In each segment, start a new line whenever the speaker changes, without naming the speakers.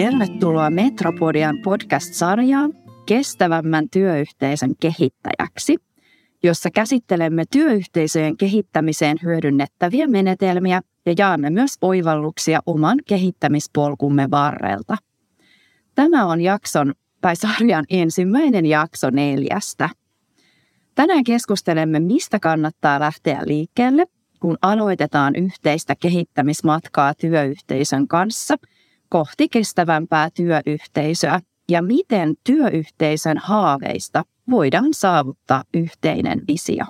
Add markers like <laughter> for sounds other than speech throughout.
Tervetuloa Metropodian podcast-sarjaan kestävämmän työyhteisön kehittäjäksi, jossa käsittelemme työyhteisöjen kehittämiseen hyödynnettäviä menetelmiä ja jaamme myös oivalluksia oman kehittämispolkumme varrelta. Tämä on jakson tai sarjan ensimmäinen jakso neljästä. Tänään keskustelemme, mistä kannattaa lähteä liikkeelle, kun aloitetaan yhteistä kehittämismatkaa työyhteisön kanssa kohti kestävämpää työyhteisöä ja miten työyhteisön haaveista voidaan saavuttaa yhteinen visio.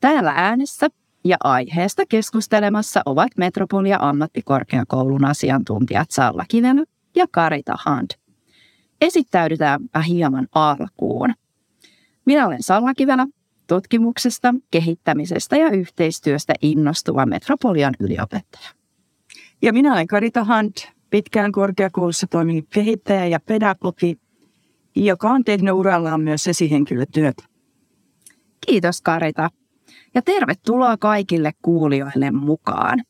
Täällä äänessä ja aiheesta keskustelemassa ovat Metropolia ammattikorkeakoulun asiantuntijat Salla Kivelä ja Karita Hand. Esittäydytäänpä hieman alkuun. Minä olen Salla Kivelä, tutkimuksesta, kehittämisestä ja yhteistyöstä innostuva Metropolian yliopettaja.
Ja minä olen Karita Hunt, pitkään korkeakoulussa toiminut kehittäjä ja pedagogi, joka on tehnyt urallaan myös esihenkilötyötä.
Kiitos Karita ja tervetuloa kaikille kuulijoille mukaan.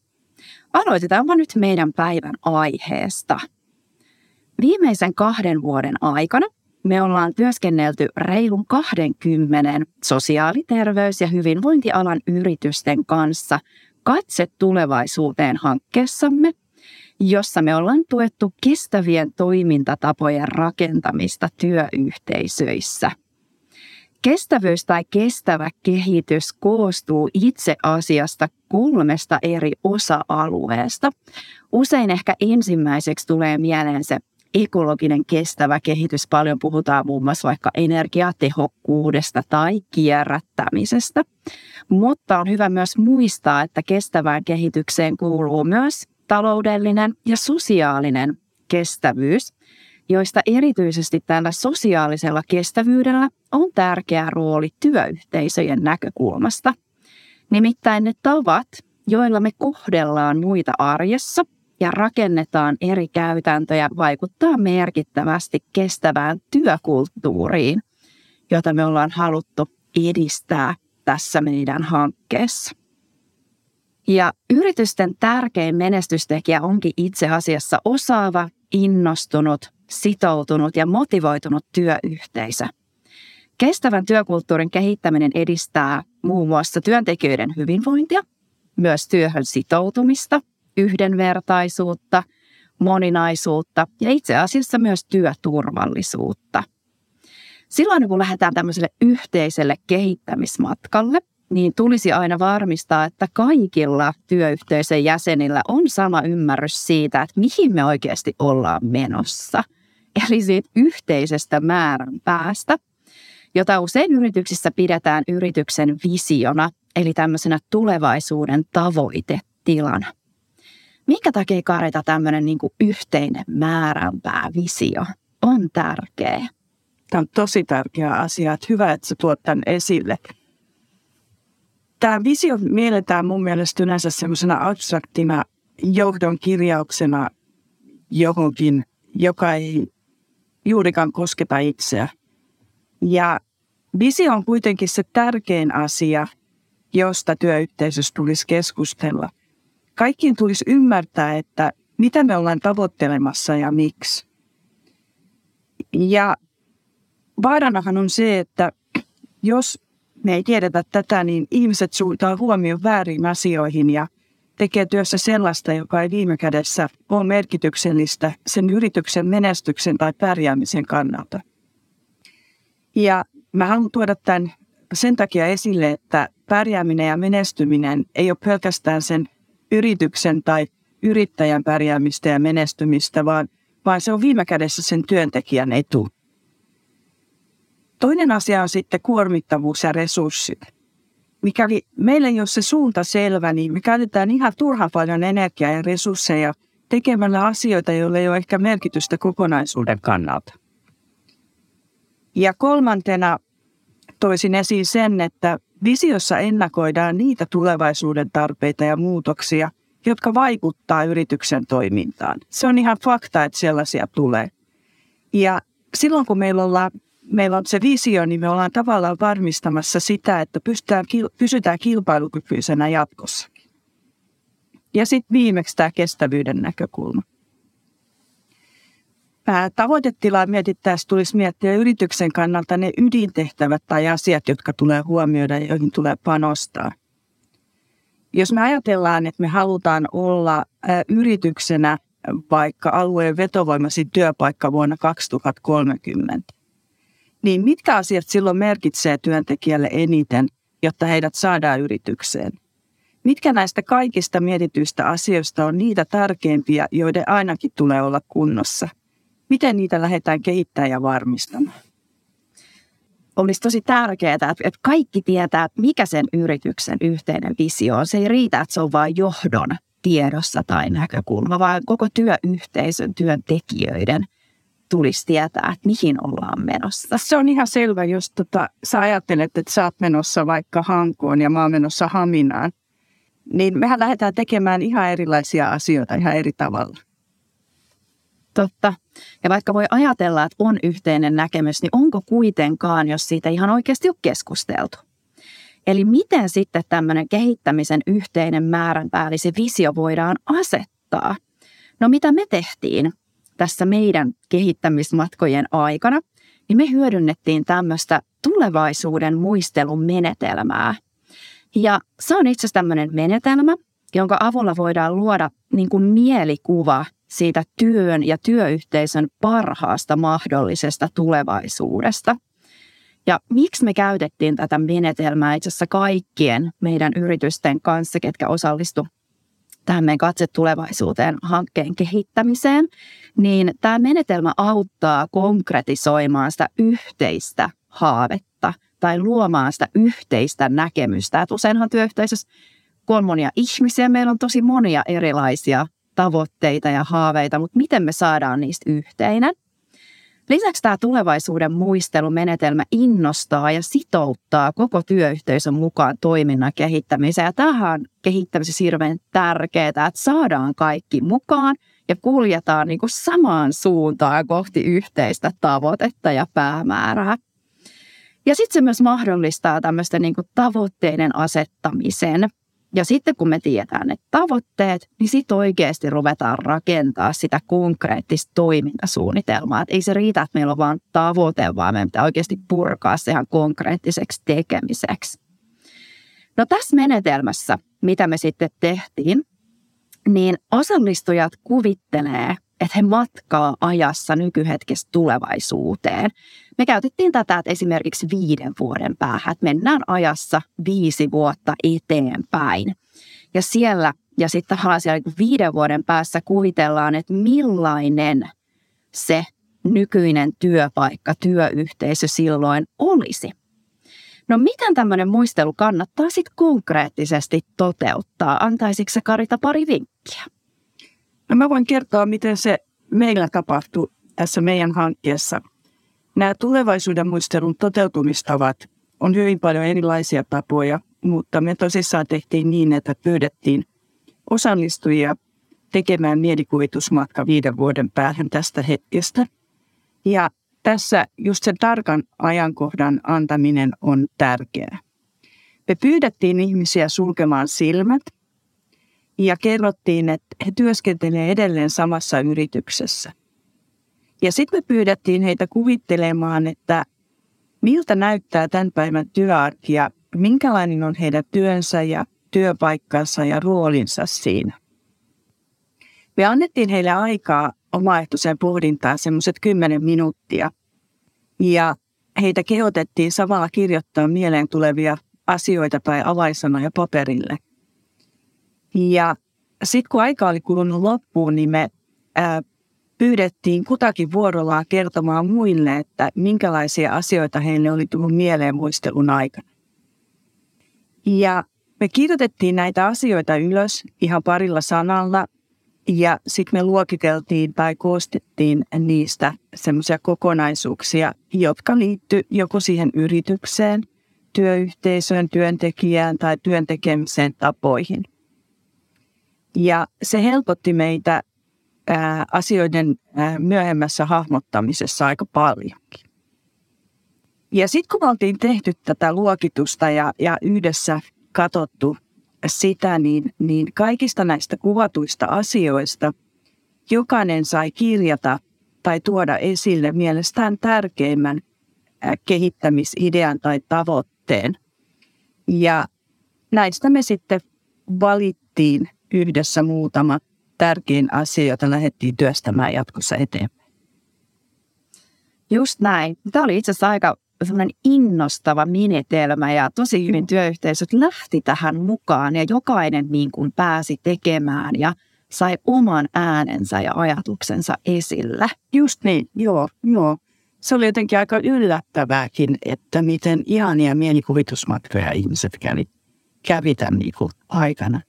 Aloitetaanpa nyt meidän päivän aiheesta. Viimeisen kahden vuoden aikana me ollaan työskennelty reilun 20 sosiaali-, terveys- ja hyvinvointialan yritysten kanssa Katse tulevaisuuteen hankkeessamme, jossa me ollaan tuettu kestävien toimintatapojen rakentamista työyhteisöissä. Kestävyys tai kestävä kehitys koostuu itse asiasta kolmesta eri osa-alueesta. Usein ehkä ensimmäiseksi tulee mieleen se ekologinen kestävä kehitys. Paljon puhutaan muun muassa vaikka energiatehokkuudesta tai kierrättämisestä. Mutta on hyvä myös muistaa, että kestävään kehitykseen kuuluu myös taloudellinen ja sosiaalinen kestävyys, joista erityisesti tällä sosiaalisella kestävyydellä on tärkeä rooli työyhteisöjen näkökulmasta. Nimittäin ne tavat, joilla me kohdellaan muita arjessa ja rakennetaan eri käytäntöjä, vaikuttaa merkittävästi kestävään työkulttuuriin, jota me ollaan haluttu edistää tässä meidän hankkeessa. Ja yritysten tärkein menestystekijä onkin itse asiassa osaava, innostunut, sitoutunut ja motivoitunut työyhteisö. Kestävän työkulttuurin kehittäminen edistää muun muassa työntekijöiden hyvinvointia, myös työhön sitoutumista, yhdenvertaisuutta, moninaisuutta ja itse asiassa myös työturvallisuutta. Silloin kun lähdetään tämmöiselle yhteiselle kehittämismatkalle, niin tulisi aina varmistaa, että kaikilla työyhteisön jäsenillä on sama ymmärrys siitä, että mihin me oikeasti ollaan menossa. Eli siitä yhteisestä määrän päästä, jota usein yrityksissä pidetään yrityksen visiona, eli tämmöisenä tulevaisuuden tavoitetilana. Minkä takia Karita tämmöinen niin yhteinen määränpää visio on tärkeä?
Tämä on tosi tärkeä asia. Että hyvä, että sä tuot tämän esille tämä visio mielletään mun mielestä yleensä semmoisena abstraktina johdon kirjauksena johonkin, joka ei juurikaan kosketa itseä. Ja visio on kuitenkin se tärkein asia, josta työyhteisössä tulisi keskustella. Kaikkien tulisi ymmärtää, että mitä me ollaan tavoittelemassa ja miksi. Ja vaaranahan on se, että jos me ei tiedetä tätä, niin ihmiset suuntaa huomioon väärin asioihin ja tekee työssä sellaista, joka ei viime kädessä ole merkityksellistä sen yrityksen menestyksen tai pärjäämisen kannalta. Ja mä haluan tuoda tämän sen takia esille, että pärjääminen ja menestyminen ei ole pelkästään sen yrityksen tai yrittäjän pärjäämistä ja menestymistä, vaan, vaan se on viime kädessä sen työntekijän etu. Toinen asia on sitten kuormittavuus ja resurssit. Mikäli meillä ei ole se suunta selvä, niin me käytetään ihan turhan paljon energiaa ja resursseja tekemällä asioita, joille ei ole ehkä merkitystä kokonaisuuden kannalta. Ja kolmantena toisin esiin sen, että visiossa ennakoidaan niitä tulevaisuuden tarpeita ja muutoksia, jotka vaikuttaa yrityksen toimintaan. Se on ihan fakta, että sellaisia tulee. Ja silloin kun meillä ollaan meillä on se visio, niin me ollaan tavallaan varmistamassa sitä, että pystytään, pysytään kilpailukykyisenä jatkossakin. Ja sitten viimeksi tämä kestävyyden näkökulma. tavoitetilaa mietittäessä tulisi miettiä yrityksen kannalta ne ydintehtävät tai asiat, jotka tulee huomioida ja joihin tulee panostaa. Jos me ajatellaan, että me halutaan olla yrityksenä vaikka alueen vetovoimaisin työpaikka vuonna 2030, niin mitkä asiat silloin merkitsee työntekijälle eniten, jotta heidät saadaan yritykseen? Mitkä näistä kaikista mietityistä asioista on niitä tärkeimpiä, joiden ainakin tulee olla kunnossa? Miten niitä lähdetään kehittämään ja varmistamaan?
Olisi tosi tärkeää, että kaikki tietää, mikä sen yrityksen yhteinen visio on. Se ei riitä, että se on vain johdon tiedossa tai näkökulma, vaan koko työyhteisön, työntekijöiden tulisi tietää, että mihin ollaan menossa.
Se on ihan selvä, jos tota, sä ajattelet, että sä oot menossa vaikka Hankoon ja mä oon menossa Haminaan, niin mehän lähdetään tekemään ihan erilaisia asioita ihan eri tavalla.
Totta. Ja vaikka voi ajatella, että on yhteinen näkemys, niin onko kuitenkaan, jos siitä ihan oikeasti on keskusteltu? Eli miten sitten tämmöinen kehittämisen yhteinen määränpäällisi visio voidaan asettaa? No mitä me tehtiin tässä meidän kehittämismatkojen aikana? Niin me hyödynnettiin tämmöistä tulevaisuuden muistelun menetelmää. Ja se on itse asiassa tämmöinen menetelmä, jonka avulla voidaan luoda niin kuin mielikuva siitä työn ja työyhteisön parhaasta mahdollisesta tulevaisuudesta. Ja miksi me käytettiin tätä menetelmää itse asiassa kaikkien meidän yritysten kanssa, ketkä osallistu tähän meidän Katse tulevaisuuteen hankkeen kehittämiseen, niin tämä menetelmä auttaa konkretisoimaan sitä yhteistä haavetta tai luomaan sitä yhteistä näkemystä. Että useinhan työyhteisössä, kun on monia ihmisiä, meillä on tosi monia erilaisia tavoitteita ja haaveita, mutta miten me saadaan niistä yhteinen? Lisäksi tämä tulevaisuuden muistelumenetelmä innostaa ja sitouttaa koko työyhteisön mukaan toiminnan kehittämiseen. Ja tähän on kehittämisessä hirveän tärkeää, että saadaan kaikki mukaan ja kuljetaan niin kuin samaan suuntaan kohti yhteistä tavoitetta ja päämäärää. Ja sitten se myös mahdollistaa tämmöistä niin tavoitteiden asettamisen ja sitten kun me tiedetään ne tavoitteet, niin sitten oikeasti ruvetaan rakentaa sitä konkreettista toimintasuunnitelmaa. Et ei se riitä, että meillä on vain tavoite, vaan meidän pitää oikeasti purkaa se ihan konkreettiseksi tekemiseksi. No tässä menetelmässä, mitä me sitten tehtiin, niin osallistujat kuvittelee että he matkaa ajassa nykyhetkestä tulevaisuuteen. Me käytettiin tätä että esimerkiksi viiden vuoden päähän, että mennään ajassa viisi vuotta eteenpäin. Ja siellä ja sitten siellä niin viiden vuoden päässä kuvitellaan, että millainen se nykyinen työpaikka, työyhteisö silloin olisi. No miten tämmöinen muistelu kannattaa sitten konkreettisesti toteuttaa? Antaisitko Karita pari vinkkiä?
No mä voin kertoa, miten se meillä tapahtui tässä meidän hankkeessa. Nämä tulevaisuuden muistelun toteutumistavat on hyvin paljon erilaisia tapoja, mutta me tosissaan tehtiin niin, että pyydettiin osallistujia tekemään mielikuvitusmatka viiden vuoden päähän tästä hetkestä. Ja tässä just sen tarkan ajankohdan antaminen on tärkeää. Me pyydettiin ihmisiä sulkemaan silmät ja kerrottiin, että he työskentelevät edelleen samassa yrityksessä. Ja sitten me pyydettiin heitä kuvittelemaan, että miltä näyttää tämän päivän työarki ja minkälainen on heidän työnsä ja työpaikkansa ja roolinsa siinä. Me annettiin heille aikaa omaehtoiseen pohdintaan semmoiset kymmenen minuuttia. Ja heitä kehotettiin samalla kirjoittaa mieleen tulevia asioita tai avaisanoja paperille – ja sitten kun aika oli kulunut loppuun, niin me ää, pyydettiin kutakin vuorollaan kertomaan muille, että minkälaisia asioita heille oli tullut mieleen muistelun aikana. Ja me kirjoitettiin näitä asioita ylös ihan parilla sanalla ja sitten me luokiteltiin tai koostettiin niistä semmoisia kokonaisuuksia, jotka liittyy joko siihen yritykseen, työyhteisöön, työntekijään tai työntekemisen tapoihin. Ja se helpotti meitä ää, asioiden ää, myöhemmässä hahmottamisessa aika paljonkin. Ja sitten kun me oltiin tehty tätä luokitusta ja, ja yhdessä katsottu sitä, niin, niin kaikista näistä kuvatuista asioista jokainen sai kirjata tai tuoda esille mielestään tärkeimmän kehittämisidean tai tavoitteen. Ja näistä me sitten valittiin yhdessä muutama tärkein asia, jota lähdettiin työstämään jatkossa eteenpäin.
Just näin. Tämä oli itse asiassa aika sellainen innostava menetelmä ja tosi hyvin työyhteisöt lähti tähän mukaan ja jokainen niin kuin pääsi tekemään ja sai oman äänensä ja ajatuksensa esille.
Just niin, joo, joo. Se oli jotenkin aika yllättävääkin, että miten ihania mielikuvitusmatkoja ihmiset kävi, kävi tämän niin kuin aikana.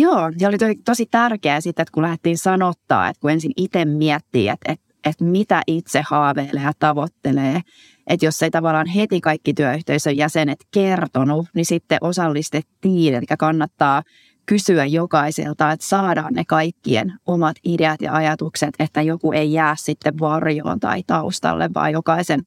Joo, ja oli tosi tärkeää sitten, että kun lähdettiin sanottaa, että kun ensin itse miettii, että, että, että mitä itse haaveilee ja tavoittelee, että jos ei tavallaan heti kaikki työyhteisön jäsenet kertonut, niin sitten osallistettiin, eli kannattaa kysyä jokaiselta, että saadaan ne kaikkien omat ideat ja ajatukset, että joku ei jää sitten varjoon tai taustalle, vaan jokaisen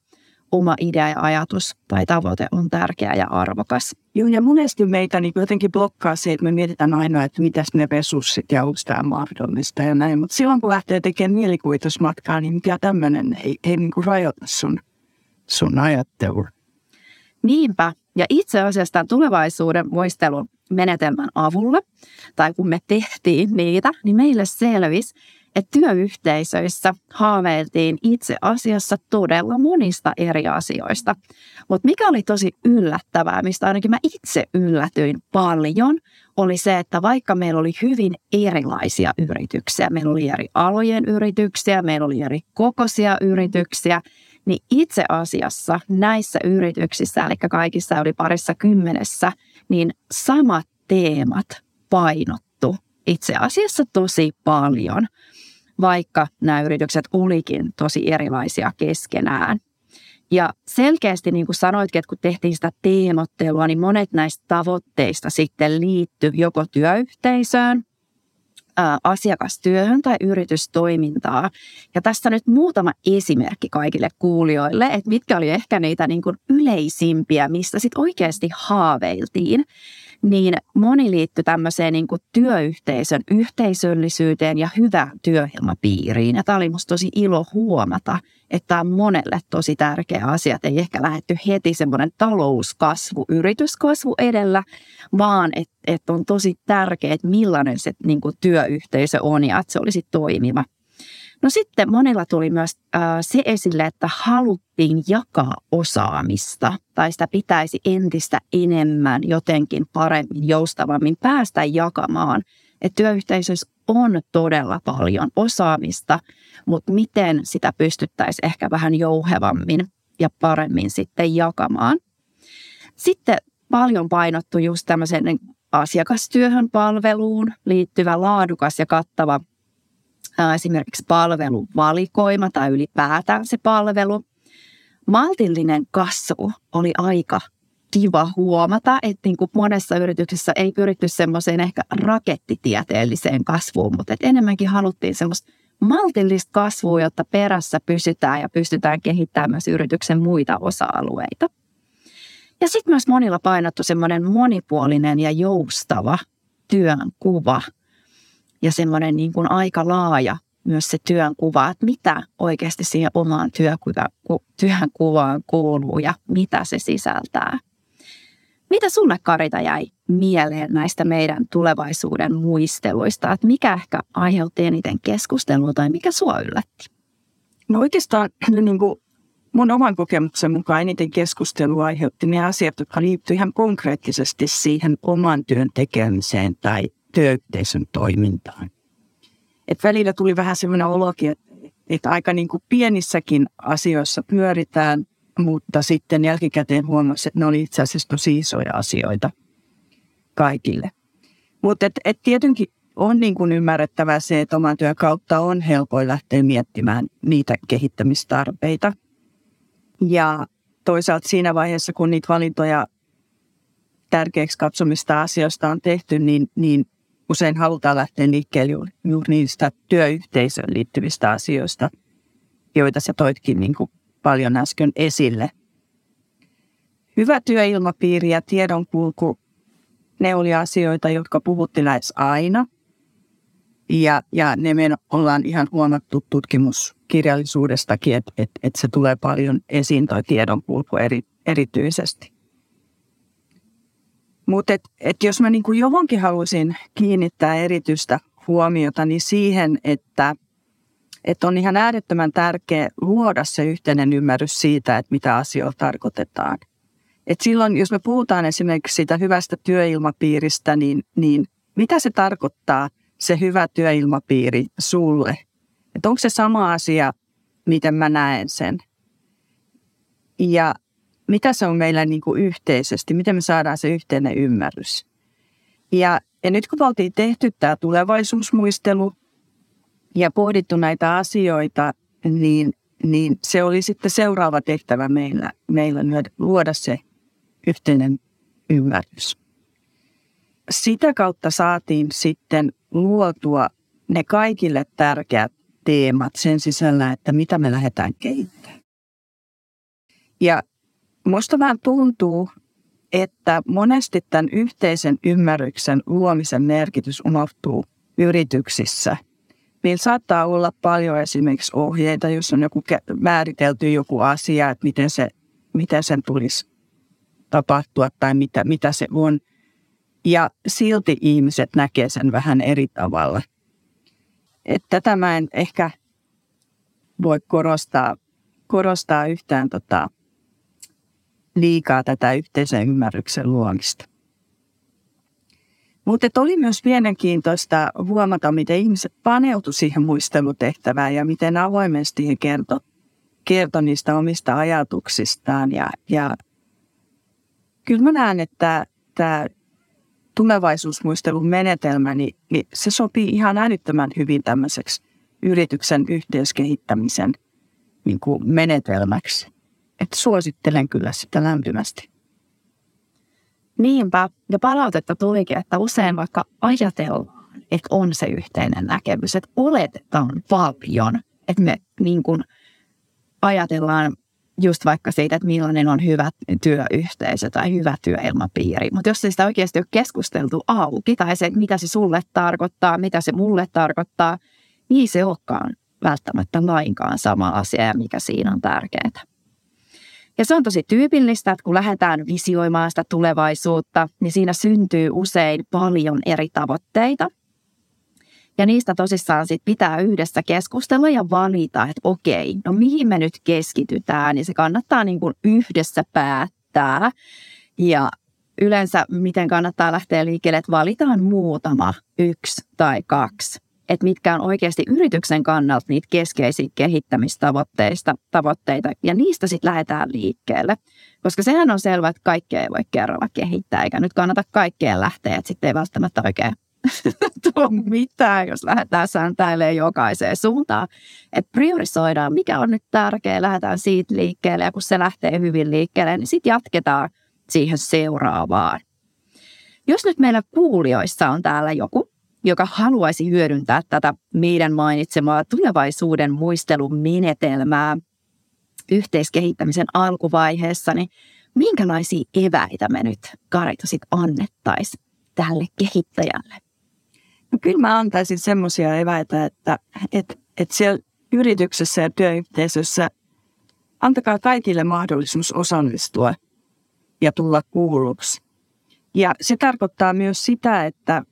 oma idea ja ajatus tai tavoite on tärkeä ja arvokas.
Joo, ja monesti meitä niin jotenkin blokkaa se, että me mietitään aina, että mitäs ne resurssit ja onko tämä mahdollista ja näin. Mutta silloin kun lähtee tekemään mielikuvitusmatkaa, niin mikä tämmöinen ei, ei niin kuin rajoita sun, sun ajattelua.
Niinpä. Ja itse asiassa tämän tulevaisuuden muistelun menetelmän avulla, tai kun me tehtiin niitä, niin meille selvisi, että työyhteisöissä haaveiltiin itse asiassa todella monista eri asioista. Mutta mikä oli tosi yllättävää, mistä ainakin mä itse yllätyin paljon, oli se, että vaikka meillä oli hyvin erilaisia yrityksiä, meillä oli eri alojen yrityksiä, meillä oli eri kokoisia yrityksiä, niin itse asiassa näissä yrityksissä, eli kaikissa oli parissa kymmenessä, niin samat teemat painottu itse asiassa tosi paljon, vaikka nämä yritykset olikin tosi erilaisia keskenään. Ja selkeästi, niin kuin sanoitkin, että kun tehtiin sitä teemottelua, niin monet näistä tavoitteista sitten liittyy joko työyhteisöön asiakastyöhön tai yritystoimintaa. Ja tässä nyt muutama esimerkki kaikille kuulijoille, että mitkä oli ehkä niitä niin kuin yleisimpiä, mistä sitten oikeasti haaveiltiin. Niin moni liittyi tämmöiseen niin kuin työyhteisön yhteisöllisyyteen ja hyvään työilmapiiriin. Ja tämä oli musta tosi ilo huomata, että tämä on monelle tosi tärkeä asia, että ei ehkä lähetty heti semmoinen talouskasvu, yrityskasvu edellä, vaan että, että on tosi tärkeää, että millainen se niin kuin työyhteisö on ja että se olisi toimiva. No sitten monilla tuli myös äh, se esille, että haluttiin jakaa osaamista tai sitä pitäisi entistä enemmän jotenkin paremmin, joustavammin päästä jakamaan. Että työyhteisössä on todella paljon osaamista, mutta miten sitä pystyttäisiin ehkä vähän jouhevammin ja paremmin sitten jakamaan. Sitten paljon painottu just tämmöisen asiakastyöhön palveluun liittyvä laadukas ja kattava esimerkiksi palveluvalikoima tai ylipäätään se palvelu. Maltillinen kasvu oli aika kiva huomata, että niin kuin monessa yrityksessä ei pyritty semmoiseen ehkä rakettitieteelliseen kasvuun, mutta että enemmänkin haluttiin semmoista maltillista kasvua, jotta perässä pysytään ja pystytään kehittämään myös yrityksen muita osa-alueita. Ja sitten myös monilla painottu semmoinen monipuolinen ja joustava työn kuva ja semmoinen niin kuin aika laaja myös se työn kuva, että mitä oikeasti siihen omaan työn kuvaan kuuluu ja mitä se sisältää. Mitä sulle Karita jäi mieleen näistä meidän tulevaisuuden muisteluista? Että mikä ehkä aiheutti eniten keskustelua tai mikä sua yllätti?
No oikeastaan <clears throat> niin kuin mun oman kokemuksen mukaan eniten keskustelua aiheutti ne asiat, jotka liittyivät ihan konkreettisesti siihen oman työn tekemiseen tai työyhteisön toimintaan. Et välillä tuli vähän semmoinen olokin, että, että aika niin kuin pienissäkin asioissa pyöritään mutta sitten jälkikäteen huomasi, että ne oli itse asiassa tosi isoja asioita kaikille. Mutta et, et tietenkin on niin kuin ymmärrettävää se, että oman työn kautta on helpoin lähteä miettimään niitä kehittämistarpeita. Ja toisaalta siinä vaiheessa, kun niitä valintoja tärkeäksi katsomista asioista on tehty, niin, niin usein halutaan lähteä liikkeelle juuri, juuri niistä työyhteisöön liittyvistä asioista, joita sä toitkin niin kuin paljon äsken esille. Hyvä työilmapiiri ja tiedonkulku, ne oli asioita, jotka puhutti lähes aina. Ja, ja ne me ollaan ihan huomattu tutkimuskirjallisuudestakin, että et, et se tulee paljon esiin toi tiedonkulku eri, erityisesti. Mutta et, et jos mä niinku johonkin haluaisin kiinnittää erityistä huomiota, niin siihen, että et on ihan äärettömän tärkeä luoda se yhteinen ymmärrys siitä, että mitä asioilla tarkoitetaan. Et silloin, jos me puhutaan esimerkiksi siitä hyvästä työilmapiiristä, niin, niin mitä se tarkoittaa se hyvä työilmapiiri sulle? Että onko se sama asia, miten mä näen sen? Ja mitä se on meillä niin kuin yhteisesti, miten me saadaan se yhteinen ymmärrys. Ja, ja nyt kun me oltiin tehty tämä tulevaisuusmuistelu ja pohdittu näitä asioita, niin, niin se oli sitten seuraava tehtävä meillä, meillä luoda se yhteinen ymmärrys. Sitä kautta saatiin sitten luotua ne kaikille tärkeät teemat sen sisällä, että mitä me lähdetään kehittämään. Ja Musta vähän tuntuu, että monesti tämän yhteisen ymmärryksen luomisen merkitys unohtuu yrityksissä. Meillä saattaa olla paljon esimerkiksi ohjeita, jos on joku määritelty joku asia, että miten, se, miten sen tulisi tapahtua tai mitä, mitä se on. Ja silti ihmiset näkee sen vähän eri tavalla. Että tätä mä en ehkä voi korostaa, korostaa yhtään tota, liikaa tätä yhteisen ymmärryksen luomista. Mutta oli myös mielenkiintoista huomata, miten ihmiset paneutu siihen muistelutehtävään ja miten avoimesti he kertoi kerto niistä omista ajatuksistaan. Ja, ja kyllä mä näen, että tämä tulevaisuusmuistelun menetelmä, niin, niin se sopii ihan älyttömän hyvin tämmöiseksi yrityksen yhteiskehittämisen niin kuin menetelmäksi että suosittelen kyllä sitä lämpimästi.
Niinpä, ja palautetta tulikin, että usein vaikka ajatellaan, että on se yhteinen näkemys, että oletetaan paljon, että me niin kuin ajatellaan just vaikka siitä, että millainen on hyvä työyhteisö tai hyvä työilmapiiri. Mutta jos se sitä oikeasti ole keskusteltu auki, tai se, että mitä se sulle tarkoittaa, mitä se mulle tarkoittaa, niin se olekaan välttämättä lainkaan sama asia ja mikä siinä on tärkeää. Ja se on tosi tyypillistä, että kun lähdetään visioimaan sitä tulevaisuutta, niin siinä syntyy usein paljon eri tavoitteita. Ja niistä tosissaan sit pitää yhdessä keskustella ja valita, että okei, no mihin me nyt keskitytään, niin se kannattaa niin kuin yhdessä päättää. Ja yleensä miten kannattaa lähteä liikkeelle, että valitaan muutama, yksi tai kaksi että mitkä on oikeasti yrityksen kannalta niitä keskeisiä kehittämistavoitteista, tavoitteita, ja niistä sitten lähdetään liikkeelle. Koska sehän on selvää, että kaikkea ei voi kerralla kehittää, eikä nyt kannata kaikkeen lähteä, että sitten ei välttämättä oikein <laughs> tuo mitään, jos lähdetään sääntäilemään jokaiseen suuntaan. Että priorisoidaan, mikä on nyt tärkeää, lähdetään siitä liikkeelle, ja kun se lähtee hyvin liikkeelle, niin sitten jatketaan siihen seuraavaan. Jos nyt meillä kuulijoissa on täällä joku, joka haluaisi hyödyntää tätä meidän mainitsemaa tulevaisuuden muistelun menetelmää yhteiskehittämisen alkuvaiheessa, niin minkälaisia eväitä me nyt Karito sit annettaisiin tälle kehittäjälle?
No kyllä mä antaisin semmoisia eväitä, että, että, että siellä yrityksessä ja työyhteisössä antakaa kaikille mahdollisuus osallistua ja tulla kuulluksi. Ja se tarkoittaa myös sitä, että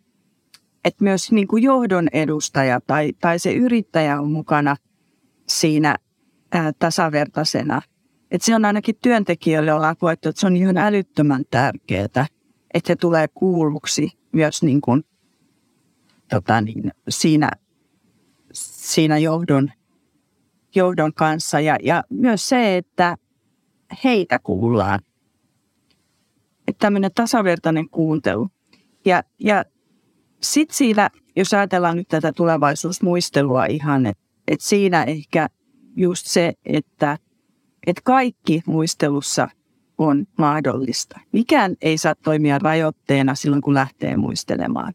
että myös niin kuin johdon edustaja tai, tai se yrittäjä on mukana siinä ää, tasavertaisena. Että se on ainakin työntekijöille ollaan koettu, että se on ihan älyttömän tärkeää, että se tulee kuulluksi myös niin kuin, tota niin, siinä, siinä johdon, johdon kanssa. Ja, ja myös se, että heitä kuullaan. Että tämmöinen tasavertainen kuuntelu. Ja, ja sitten siinä, jos ajatellaan nyt tätä tulevaisuusmuistelua ihan, että et siinä ehkä just se, että et kaikki muistelussa on mahdollista. Mikään ei saa toimia rajoitteena silloin, kun lähtee muistelemaan.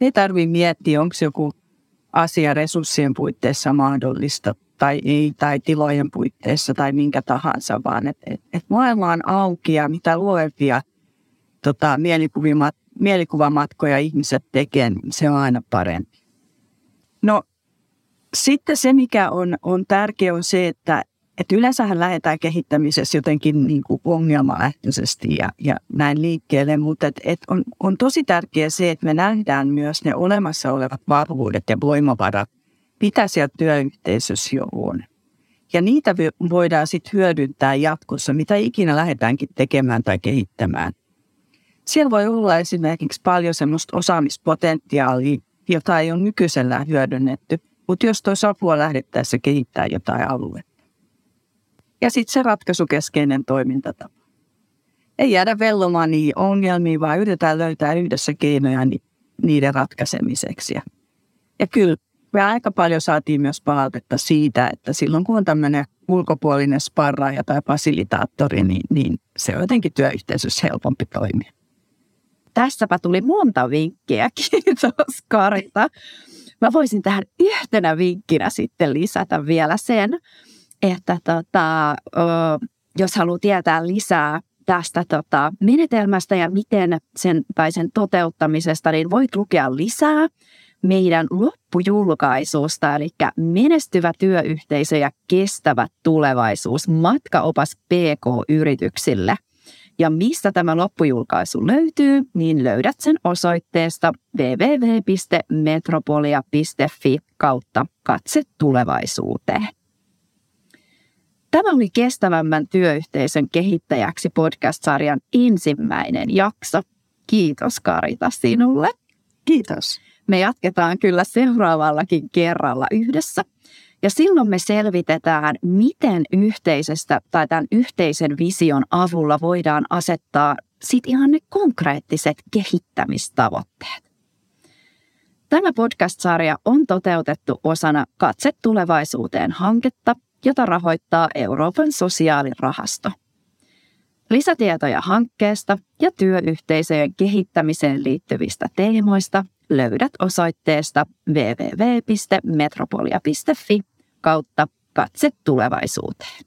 Ei tarvitse miettiä, onko joku asia resurssien puitteissa mahdollista tai ei, tai tilojen puitteissa tai minkä tahansa, vaan että et, et maailma on auki ja mitä luovempia tota, mielikuvimat mielikuvamatkoja ihmiset tekee, niin se on aina parempi. No sitten se, mikä on, on tärkeä, on se, että, että yleensähän lähdetään kehittämisessä jotenkin niin kuin ongelmalähtöisesti ja, ja näin liikkeelle, mutta et, et on, on tosi tärkeää se, että me nähdään myös ne olemassa olevat vahvuudet ja voimavarat, mitä siellä työyhteisössä jo on. Ja niitä voidaan sitten hyödyntää jatkossa, mitä ikinä lähdetäänkin tekemään tai kehittämään. Siellä voi olla esimerkiksi paljon semmoista osaamispotentiaalia, jota ei ole nykyisellään hyödynnetty, mutta jos tuo apua lähdettäessä kehittää jotain aluetta. Ja sitten se ratkaisukeskeinen toimintatapa. Ei jäädä vellomaan niihin ongelmiin, vaan yritetään löytää yhdessä keinoja niiden ratkaisemiseksi. Ja kyllä me aika paljon saatiin myös palautetta siitä, että silloin kun on tämmöinen ulkopuolinen sparraaja tai fasilitaattori, niin, niin se on jotenkin työyhteisössä helpompi toimia.
Tässäpä tuli monta vinkkiä, <laughs> kiitos Karita. Mä voisin tähän yhtenä vinkkinä sitten lisätä vielä sen, että tota, jos haluaa tietää lisää tästä tota, menetelmästä ja miten sen tai sen toteuttamisesta, niin voit lukea lisää meidän loppujulkaisusta, eli Menestyvä työyhteisö ja kestävä tulevaisuus, matkaopas PK-yrityksille. Ja mistä tämä loppujulkaisu löytyy, niin löydät sen osoitteesta www.metropolia.fi kautta katse tulevaisuuteen. Tämä oli kestävämmän työyhteisön kehittäjäksi podcast-sarjan ensimmäinen jakso. Kiitos Karita sinulle.
Kiitos.
Me jatketaan kyllä seuraavallakin kerralla yhdessä. Ja silloin me selvitetään, miten yhteisestä tai tämän yhteisen vision avulla voidaan asettaa sit ihan ne konkreettiset kehittämistavoitteet. Tämä podcast-sarja on toteutettu osana Katse tulevaisuuteen hanketta, jota rahoittaa Euroopan sosiaalirahasto. Lisätietoja hankkeesta ja työyhteisöjen kehittämiseen liittyvistä teemoista löydät osoitteesta www.metropolia.fi kautta katse tulevaisuuteen.